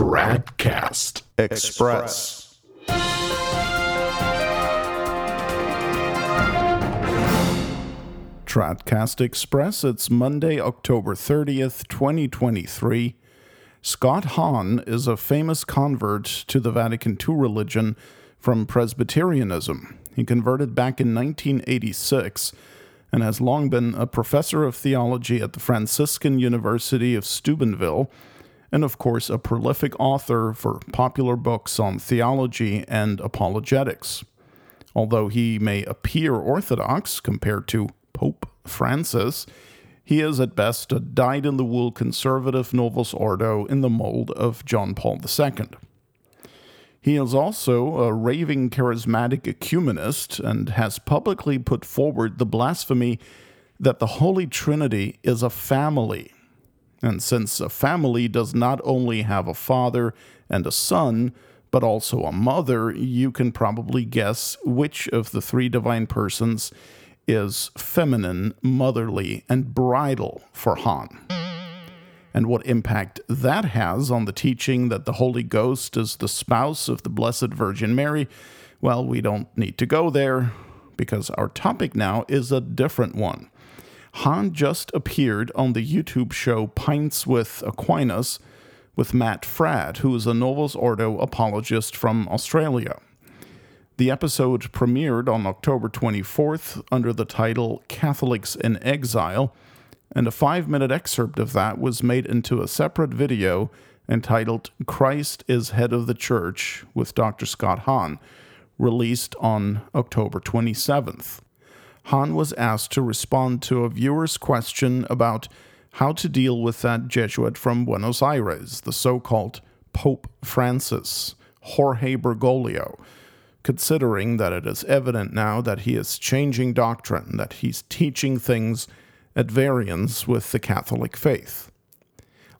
Tradcast Express. Tradcast Express. It's Monday, October 30th, 2023. Scott Hahn is a famous convert to the Vatican II religion from Presbyterianism. He converted back in 1986 and has long been a professor of theology at the Franciscan University of Steubenville, and of course, a prolific author for popular books on theology and apologetics. Although he may appear orthodox compared to Pope Francis, he is at best a dyed in the wool conservative Novus Ordo in the mold of John Paul II. He is also a raving charismatic ecumenist and has publicly put forward the blasphemy that the Holy Trinity is a family. And since a family does not only have a father and a son, but also a mother, you can probably guess which of the three divine persons is feminine, motherly, and bridal for Hahn. And what impact that has on the teaching that the Holy Ghost is the spouse of the Blessed Virgin Mary, well, we don't need to go there because our topic now is a different one. Hahn just appeared on the YouTube show Pints with Aquinas with Matt Fradd, who is a Novus Ordo apologist from Australia. The episode premiered on October 24th under the title Catholics in Exile, and a five minute excerpt of that was made into a separate video entitled Christ is Head of the Church with Dr. Scott Hahn, released on October 27th. Hahn was asked to respond to a viewer's question about how to deal with that Jesuit from Buenos Aires, the so called Pope Francis, Jorge Bergoglio considering that it is evident now that he is changing doctrine, that he's teaching things at variance with the Catholic faith.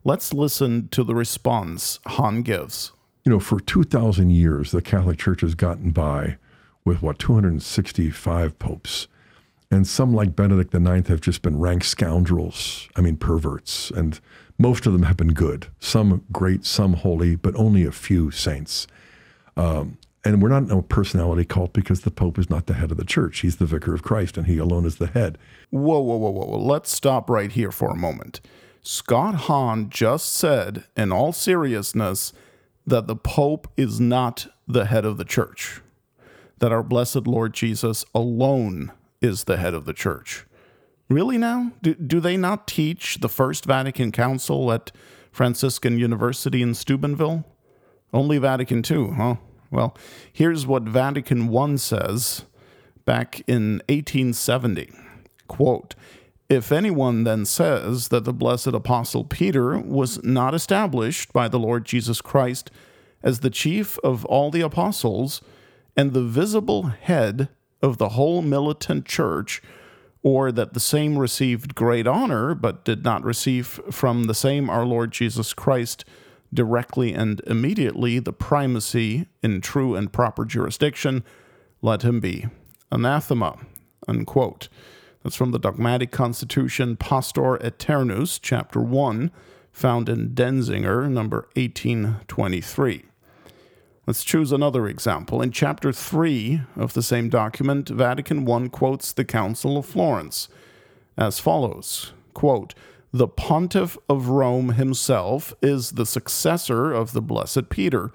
Let's listen to the response Hahn gives. You know, for 2,000 years, the Catholic Church has gotten by with what, 265 popes. And some, like Benedict IX, have just been rank scoundrels, I mean, perverts. And most of them have been good, some great, some holy, but only a few saints. Um, and we're not in a personality cult because the Pope is not the head of the church. He's the vicar of Christ and he alone is the head. Whoa, whoa, whoa, whoa. Let's stop right here for a moment. Scott Hahn just said, in all seriousness, that the Pope is not the head of the church, that our blessed Lord Jesus alone is the head of the church. Really now? Do, do they not teach the First Vatican Council at Franciscan University in Steubenville? Only Vatican II, huh? Well, here's what Vatican I says back in 1870. Quote, if anyone then says that the blessed apostle Peter was not established by the Lord Jesus Christ as the chief of all the apostles and the visible head of the whole militant church, or that the same received great honor but did not receive from the same our Lord Jesus Christ directly and immediately the primacy in true and proper jurisdiction, let him be anathema. Unquote. That's from the Dogmatic Constitution Pastor Aeternus, Chapter 1, found in Denzinger, number 1823. Let's choose another example. In Chapter 3 of the same document, Vatican I quotes the Council of Florence as follows quote, the pontiff of Rome himself is the successor of the blessed Peter,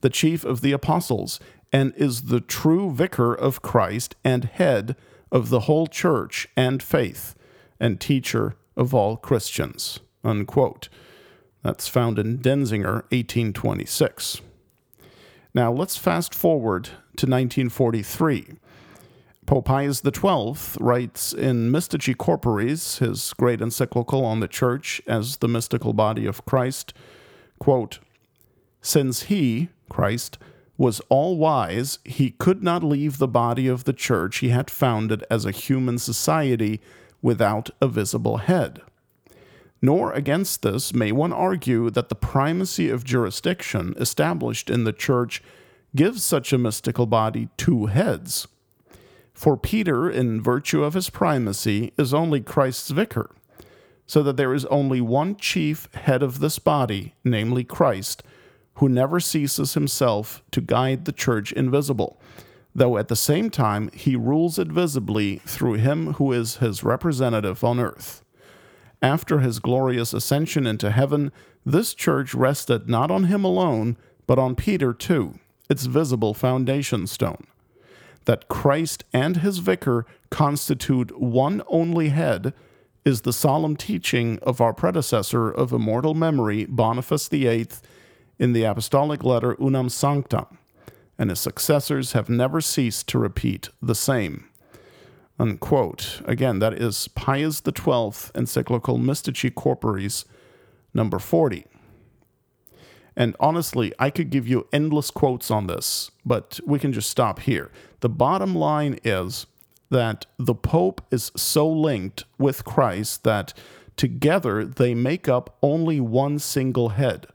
the chief of the apostles, and is the true vicar of Christ and head of the whole church and faith, and teacher of all Christians. Unquote. That's found in Denzinger, 1826. Now let's fast forward to 1943. Pope Pius XII writes in Mystici Corporis, his great encyclical on the Church as the mystical body of Christ, quote, Since he, Christ, was all wise, he could not leave the body of the Church he had founded as a human society without a visible head. Nor against this may one argue that the primacy of jurisdiction established in the Church gives such a mystical body two heads for Peter, in virtue of his primacy, is only Christ's vicar, so that there is only one chief head of this body, namely Christ, who never ceases himself to guide the church invisible, though at the same time he rules it visibly through him who is his representative on earth. After his glorious ascension into heaven, this church rested not on him alone, but on Peter too, its visible foundation stone. That Christ and his vicar constitute one only head is the solemn teaching of our predecessor of immortal memory, Boniface VIII, in the apostolic letter Unam Sanctam, and his successors have never ceased to repeat the same. Unquote. Again, that is Pius XII, encyclical Mystici Corporis, number 40. And honestly, I could give you endless quotes on this, but we can just stop here. The bottom line is that the Pope is so linked with Christ that together they make up only one single head.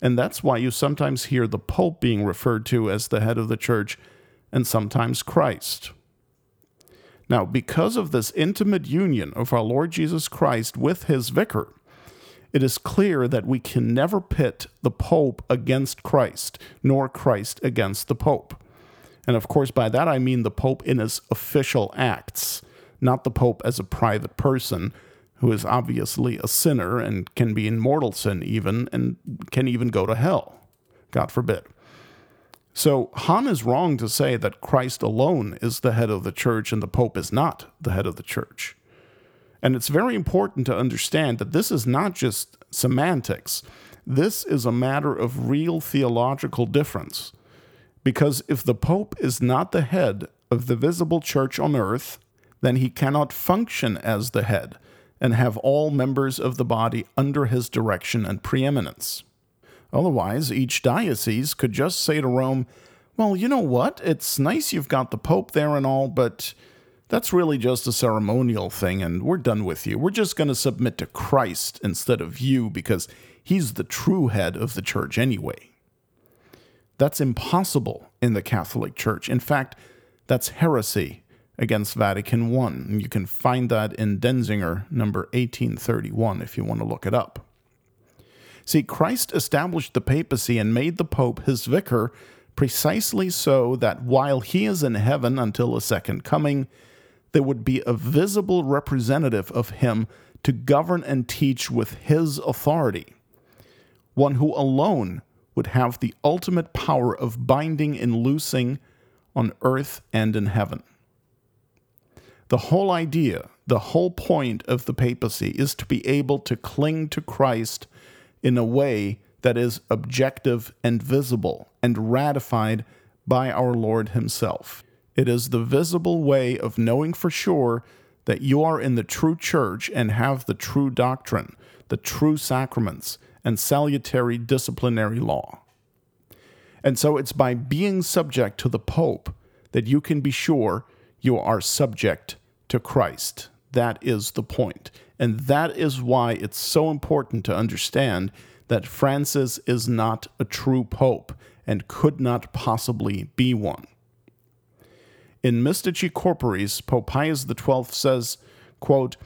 And that's why you sometimes hear the Pope being referred to as the head of the church and sometimes Christ. Now, because of this intimate union of our Lord Jesus Christ with his vicar, it is clear that we can never pit the Pope against Christ, nor Christ against the Pope. And of course, by that I mean the Pope in his official acts, not the Pope as a private person who is obviously a sinner and can be in mortal sin even, and can even go to hell. God forbid. So Hahn is wrong to say that Christ alone is the head of the church and the Pope is not the head of the church. And it's very important to understand that this is not just semantics. This is a matter of real theological difference. Because if the Pope is not the head of the visible church on earth, then he cannot function as the head and have all members of the body under his direction and preeminence. Otherwise, each diocese could just say to Rome, Well, you know what? It's nice you've got the Pope there and all, but that's really just a ceremonial thing, and we're done with you. We're just going to submit to Christ instead of you because he's the true head of the church anyway. That's impossible in the Catholic Church. In fact, that's heresy against Vatican I. You can find that in Denzinger, number 1831, if you want to look it up. See, Christ established the papacy and made the Pope his vicar precisely so that while he is in heaven until the second coming, there would be a visible representative of him to govern and teach with his authority, one who alone would have the ultimate power of binding and loosing on earth and in heaven. The whole idea, the whole point of the papacy is to be able to cling to Christ in a way that is objective and visible and ratified by our Lord Himself. It is the visible way of knowing for sure that you are in the true church and have the true doctrine, the true sacraments, and salutary disciplinary law. And so it's by being subject to the Pope that you can be sure you are subject to Christ. That is the point. And that is why it's so important to understand that Francis is not a true Pope and could not possibly be one. In Mystici Corporis, Pope Pius XII says, quote,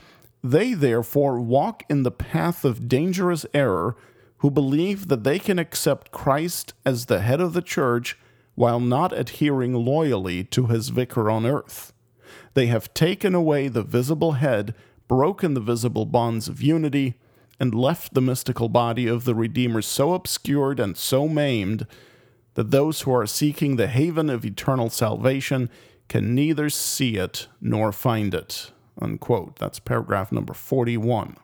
They therefore walk in the path of dangerous error who believe that they can accept Christ as the head of the church while not adhering loyally to his vicar on earth. They have taken away the visible head, broken the visible bonds of unity, and left the mystical body of the Redeemer so obscured and so maimed that those who are seeking the haven of eternal salvation can neither see it nor find it. Unquote. That's paragraph number 41.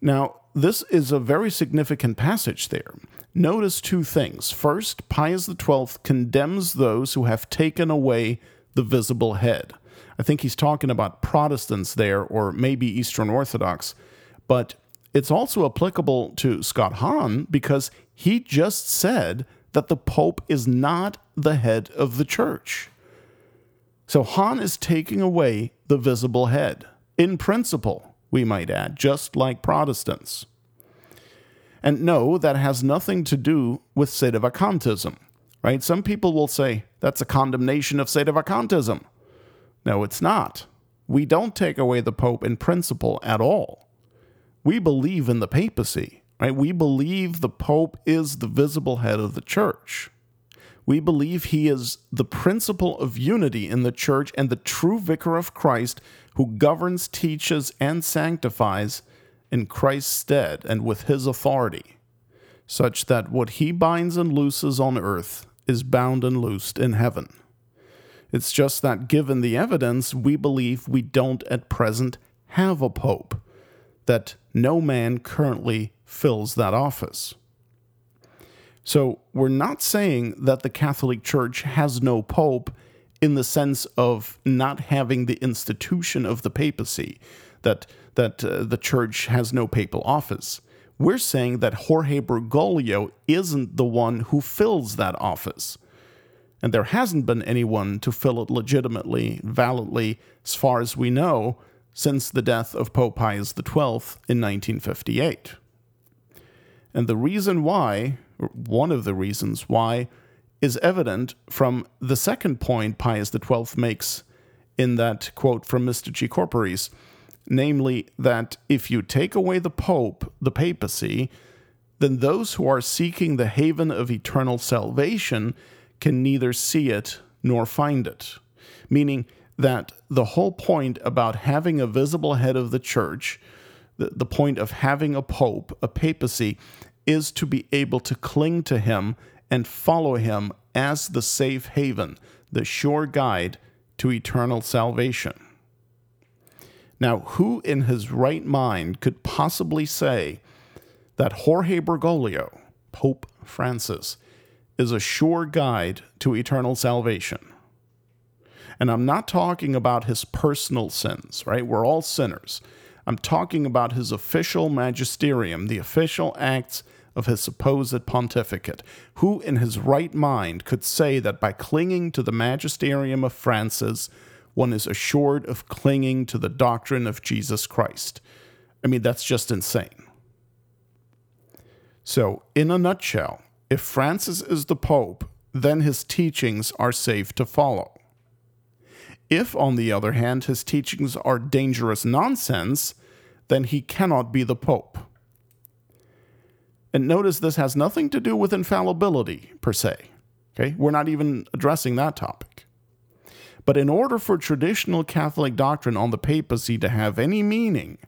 Now, this is a very significant passage there. Notice two things. First, Pius XII condemns those who have taken away the visible head. I think he's talking about Protestants there, or maybe Eastern Orthodox, but it's also applicable to Scott Hahn because he just said that the Pope is not the head of the church. So Hahn is taking away the visible head, in principle, we might add, just like Protestants. And no, that has nothing to do with sedevacantism, right? Some people will say that's a condemnation of sedevacantism. No, it's not. We don't take away the Pope in principle at all. We believe in the papacy. right? We believe the Pope is the visible head of the church. We believe he is the principle of unity in the church and the true vicar of Christ who governs, teaches, and sanctifies in Christ's stead and with his authority, such that what he binds and looses on earth is bound and loosed in heaven. It's just that given the evidence, we believe we don't at present have a pope, that no man currently fills that office. So we're not saying that the Catholic Church has no pope in the sense of not having the institution of the papacy, that that uh, the church has no papal office. We're saying that Jorge Bergoglio isn't the one who fills that office. And there hasn't been anyone to fill it legitimately, validly, as far as we know, since the death of Pope Pius XII in 1958. And the reason why, one of the reasons why, is evident from the second point Pius XII makes in that quote from Mystici Corporis, namely that if you take away the Pope, the papacy, then those who are seeking the haven of eternal salvation can neither see it nor find it. Meaning that the whole point about having a visible head of the church, the, the point of having a pope, a papacy, is to be able to cling to him and follow him as the safe haven, the sure guide to eternal salvation. Now, who in his right mind could possibly say that Jorge Bergoglio, Pope Francis, is a sure guide to eternal salvation? And I'm not talking about his personal sins, right? We're all sinners. I'm talking about his official magisterium, the official acts of his supposed pontificate. Who in his right mind could say that by clinging to the magisterium of Francis, one is assured of clinging to the doctrine of Jesus Christ? I mean, that's just insane. So, in a nutshell, if Francis is the Pope, then his teachings are safe to follow. If, on the other hand, his teachings are dangerous nonsense, then he cannot be the Pope. And notice this has nothing to do with infallibility, per se. Okay? We're not even addressing that topic. But in order for traditional Catholic doctrine on the papacy to have any meaning,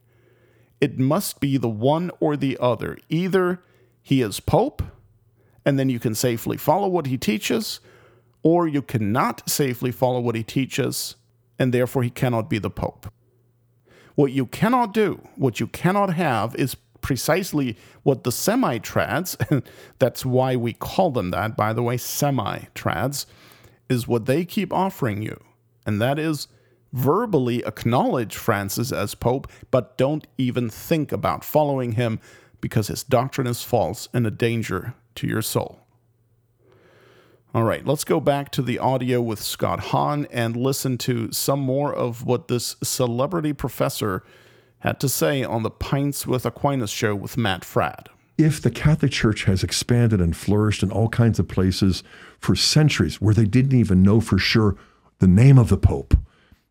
it must be the one or the other. Either he is Pope, and then you can safely follow what he teaches, or you cannot safely follow what he teaches, and therefore he cannot be the Pope. What you cannot do, what you cannot have, is precisely what the semi trads, that's why we call them that, by the way, semi trads, is what they keep offering you. And that is verbally acknowledge Francis as Pope, but don't even think about following him because his doctrine is false and a danger to your soul. All right, let's go back to the audio with Scott Hahn and listen to some more of what this celebrity professor had to say on the Pints with Aquinas show with Matt Fradd. If the Catholic Church has expanded and flourished in all kinds of places for centuries where they didn't even know for sure the name of the Pope,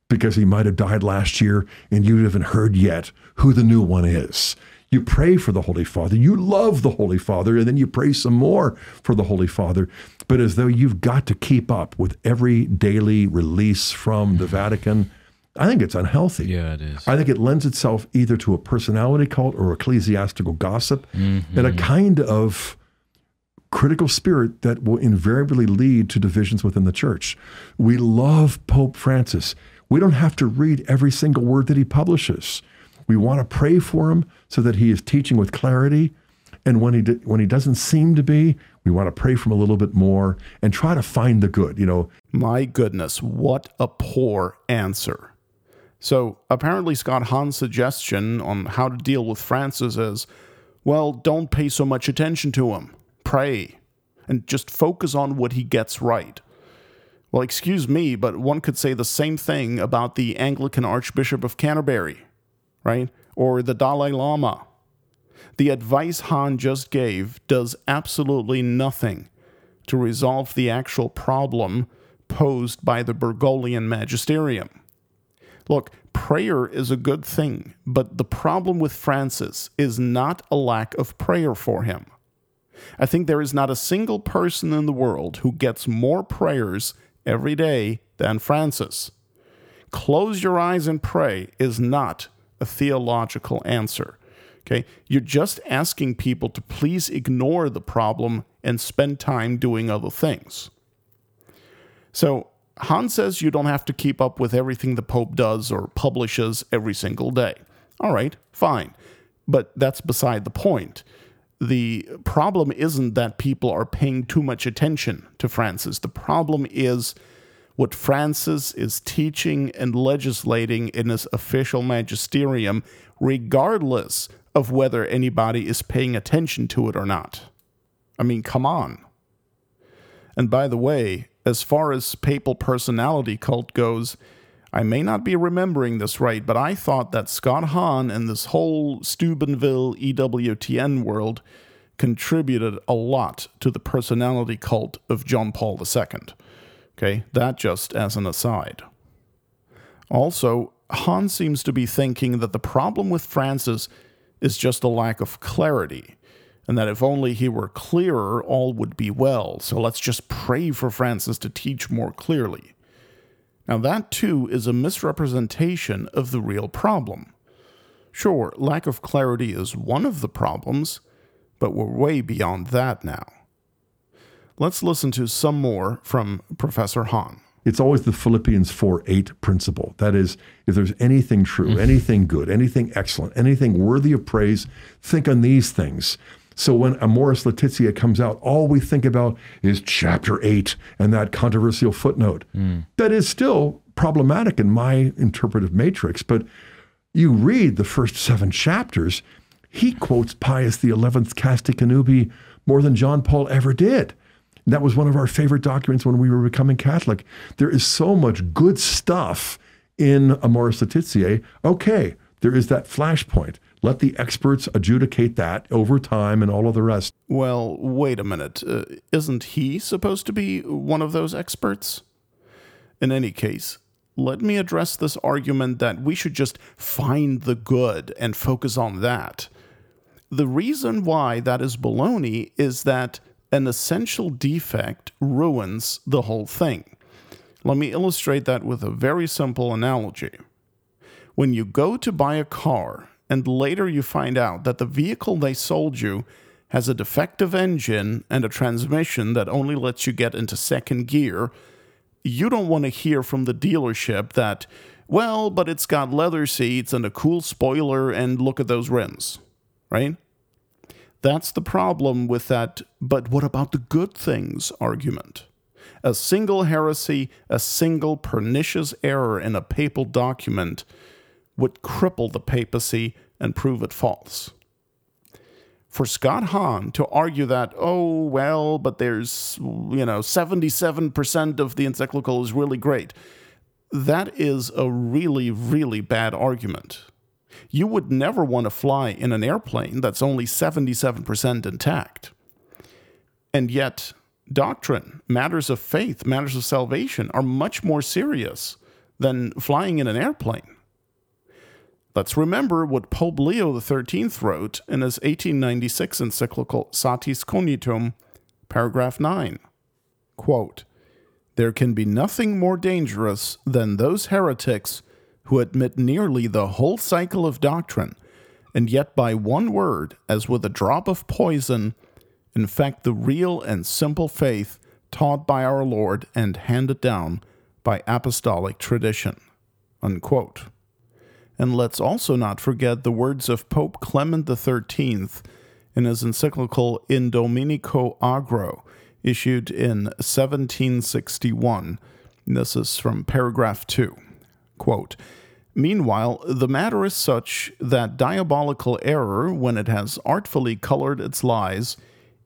because he might have died last year and you haven't heard yet who the new one is. You pray for the Holy Father. You love the Holy Father, and then you pray some more for the Holy Father. But as though you've got to keep up with every daily release from the Vatican I think it's unhealthy. Yeah, it is. I think it lends itself either to a personality cult or ecclesiastical gossip Mm-hmm. and a kind of critical spirit that will invariably lead to divisions within the church. We love Pope Francis. We don't have to read every single word that he publishes. We want to pray for him so that he is teaching with clarity. And when he when he doesn't seem to be, we want to pray for him a little bit more and try to find the good. You know, My goodness, what a poor answer. So, apparently, Scott Hahn's suggestion on how to deal with Francis is well, don't pay so much attention to him. Pray. And just focus on what he gets right. Well, excuse me, but one could say the same thing about the Anglican Archbishop of Canterbury, right? Or the Dalai Lama. The advice Hahn just gave does absolutely nothing to resolve the actual problem posed by the Bergoglian magisterium. Look, prayer is a good thing, but the problem with Francis is not a lack of prayer for him. I think there is not a single person in the world who gets more prayers every day than Francis. Close your eyes and pray is not a theological answer. Okay? You're just asking people to please ignore the problem and spend time doing other things. So, Hahn says you don't have to keep up with everything the Pope does or publishes every single day. All right, fine. But that's beside the point. The problem isn't that people are paying too much attention to Francis. The problem is what Francis is teaching and legislating in his official magisterium, regardless of whether anybody is paying attention to it or not. I mean, come on. And by the way, as far as papal personality cult goes, I may not be remembering this right, but I thought that Scott Hahn and this whole Steubenville EWTN world contributed a lot to the personality cult of John Paul II. Okay, that just as an aside. Also, Hahn seems to be thinking that the problem with Francis is just a lack of clarity, and that if only he were clearer, all would be well. So let's just pray for Francis to teach more clearly. Now, that too is a misrepresentation of the real problem. Sure, lack of clarity is one of the problems, but we're way beyond that now. Let's listen to some more from Professor Hahn. It's always the Philippians 4 8 principle. That is, if there's anything true, mm-hmm. anything good, anything excellent, anything worthy of praise, think on these things. So when Amoris Laetitia comes out, all we think about is chapter 8 and that controversial footnote. Mm. That is still problematic in my interpretive matrix, but you read the first seven chapters, he quotes Pius XI's Casti Connubii more than John Paul ever did. That was one of our favorite documents when we were becoming Catholic. There is so much good stuff in Amoris Laetitia. Okay, there is that flashpoint. Let the experts adjudicate that over time and all of the rest. Well, wait a minute. Uh, isn't he supposed to be one of those experts? In any case, let me address this argument that we should just find the good and focus on that. The reason why that is baloney is that an essential defect ruins the whole thing. Let me illustrate that with a very simple analogy. When you go to buy a car and later you find out that the vehicle they sold you has a defective engine and a transmission that only lets you get into second gear, you don't want to hear from the dealership that, well, but it's got leather seats and a cool spoiler and look at those rims, right? That's the problem with that, but what about the good things argument? A single heresy, a single pernicious error in a papal document would cripple the papacy and prove it false. For Scott Hahn to argue that, oh, well, but there's, you know, 77% of the encyclical is really great, that is a really, really bad argument you would never want to fly in an airplane that's only 77% intact. And yet, doctrine, matters of faith, matters of salvation are much more serious than flying in an airplane. Let's remember what Pope Leo XIII wrote in his 1896 encyclical Satis Cognitum, paragraph 9. Quote, there can be nothing more dangerous than those heretics who admit nearly the whole cycle of doctrine, and yet by one word, as with a drop of poison, infect the real and simple faith taught by our Lord and handed down by apostolic tradition. Unquote. And let's also not forget the words of Pope Clement XIII in his encyclical In Dominico Agro, issued in 1761. This is from paragraph 2. Quote, Meanwhile, the matter is such that diabolical error, when it has artfully colored its lies,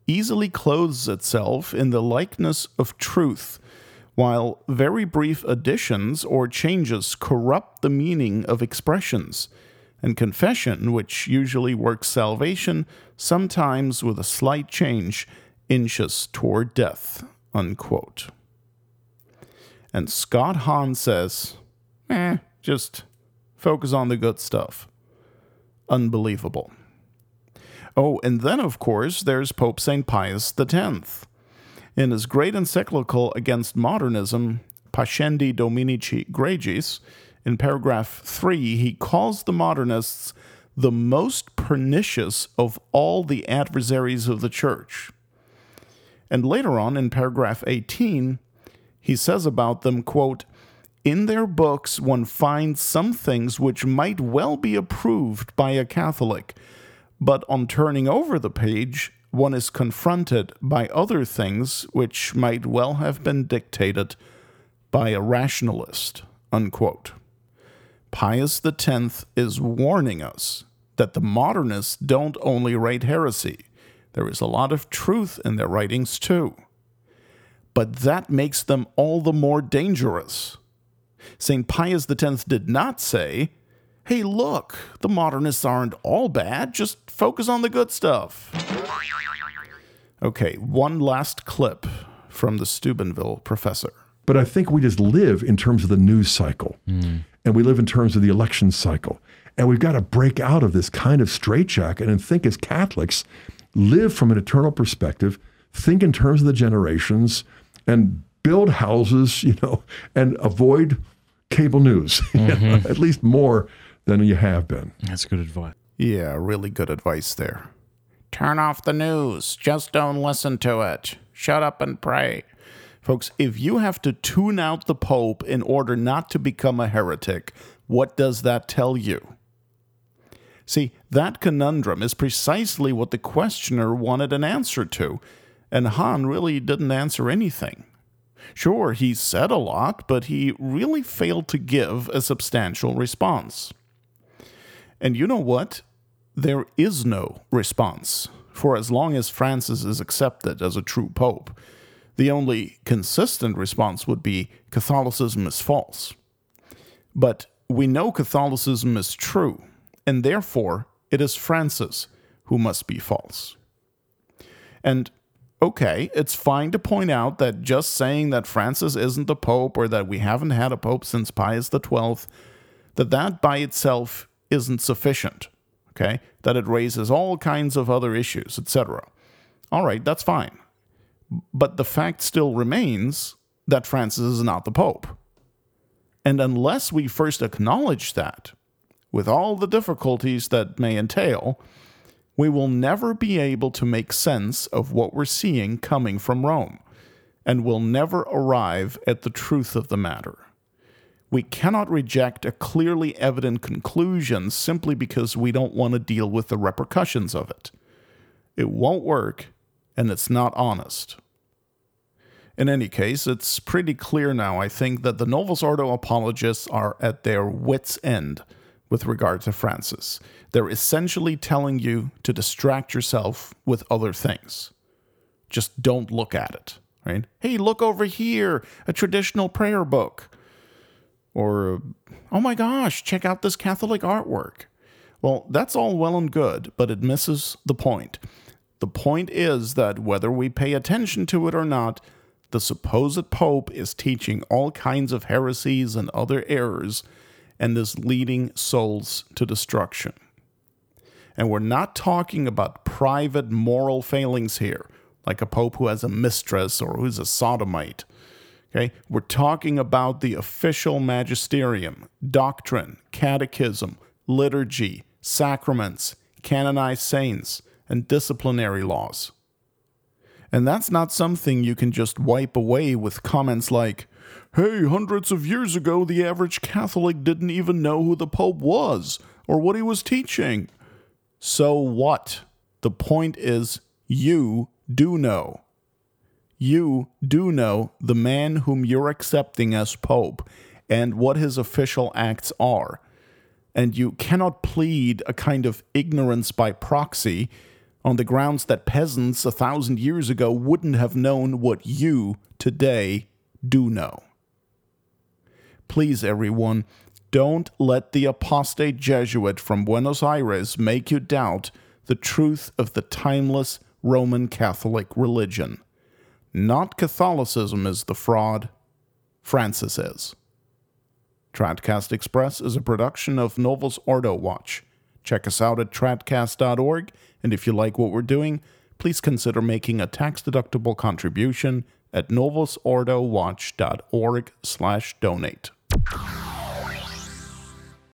easily clothes itself in the likeness of truth, while very brief additions or changes corrupt the meaning of expressions, and confession, which usually works salvation, sometimes with a slight change, inches toward death. Unquote. And Scott Hahn says, eh, just Focus on the good stuff. Unbelievable. Oh, and then, of course, there's Pope St. Pius X. In his great encyclical against modernism, Pascendi Dominici Gregis, in paragraph 3, he calls the modernists the most pernicious of all the adversaries of the church. And later on, in paragraph 18, he says about them, quote, in their books, one finds some things which might well be approved by a Catholic, but on turning over the page, one is confronted by other things which might well have been dictated by a rationalist. Unquote. Pius X is warning us that the modernists don't only write heresy, there is a lot of truth in their writings too. But that makes them all the more dangerous. St. Pius X did not say, hey, look, the modernists aren't all bad, just focus on the good stuff. Okay, one last clip from the Steubenville professor. But I think we just live in terms of the news cycle, Mm. and we live in terms of the election cycle. And we've got to break out of this kind of straitjacket and think as Catholics, live from an eternal perspective, think in terms of the generations, and build houses, you know, and avoid cable news, you know, mm-hmm. at least more than you have been. That's good advice. Yeah, really good advice there. Turn off the news. Just don't listen to it. Shut up and pray. Folks, if you have to tune out the Pope in order not to become a heretic, what does that tell you? See, that conundrum is precisely what the questioner wanted an answer to, and Hahn really didn't answer anything. Sure, he said a lot, but he really failed to give a substantial response. And you know what? There is no response for as long as Francis is accepted as a true pope. The only consistent response would be Catholicism is false. But we know Catholicism is true, and therefore it is Francis who must be false. And okay, it's fine to point out that just saying that Francis isn't the pope or that we haven't had a pope since Pius XII, that that by itself isn't sufficient. Okay, that it raises all kinds of other issues, etc. All right, that's fine. But the fact still remains that Francis is not the pope. And unless we first acknowledge that, with all the difficulties that may entail, we will never be able to make sense of what we're seeing coming from Rome, and will never arrive at the truth of the matter. We cannot reject a clearly evident conclusion simply because we don't want to deal with the repercussions of it. It won't work, and it's not honest. In any case, it's pretty clear now, I think, that the Novus Ordo apologists are at their wits' end with regard to Francis. They're essentially telling you to distract yourself with other things. Just don't look at it, right? Hey, look over here, a traditional prayer book. Or, uh, oh my gosh, check out this Catholic artwork. Well, that's all well and good, but it misses the point. The point is that whether we pay attention to it or not, the supposed Pope is teaching all kinds of heresies and other errors and is leading souls to destruction. And we're not talking about private moral failings here, like a Pope who has a mistress or who's a sodomite. Okay? We're talking about the official magisterium, doctrine, catechism, liturgy, sacraments, canonized saints, and disciplinary laws. And that's not something you can just wipe away with comments like, hey, hundreds of years ago, the average Catholic didn't even know who the Pope was or what he was teaching. So what? The point is, you do know. You do know the man whom you're accepting as Pope and what his official acts are. And you cannot plead a kind of ignorance by proxy on the grounds that peasants a thousand years ago wouldn't have known what you today do know. Please, everyone, don't let the apostate Jesuit from Buenos Aires make you doubt the truth of the timeless Roman Catholic religion. Not Catholicism is the fraud, Francis is. Tradcast Express is a production of Novus Ordo Watch. Check us out at tradcast.org, and if you like what we're doing, please consider making a tax-deductible contribution at novusordowatch.org slash donate. Thank you.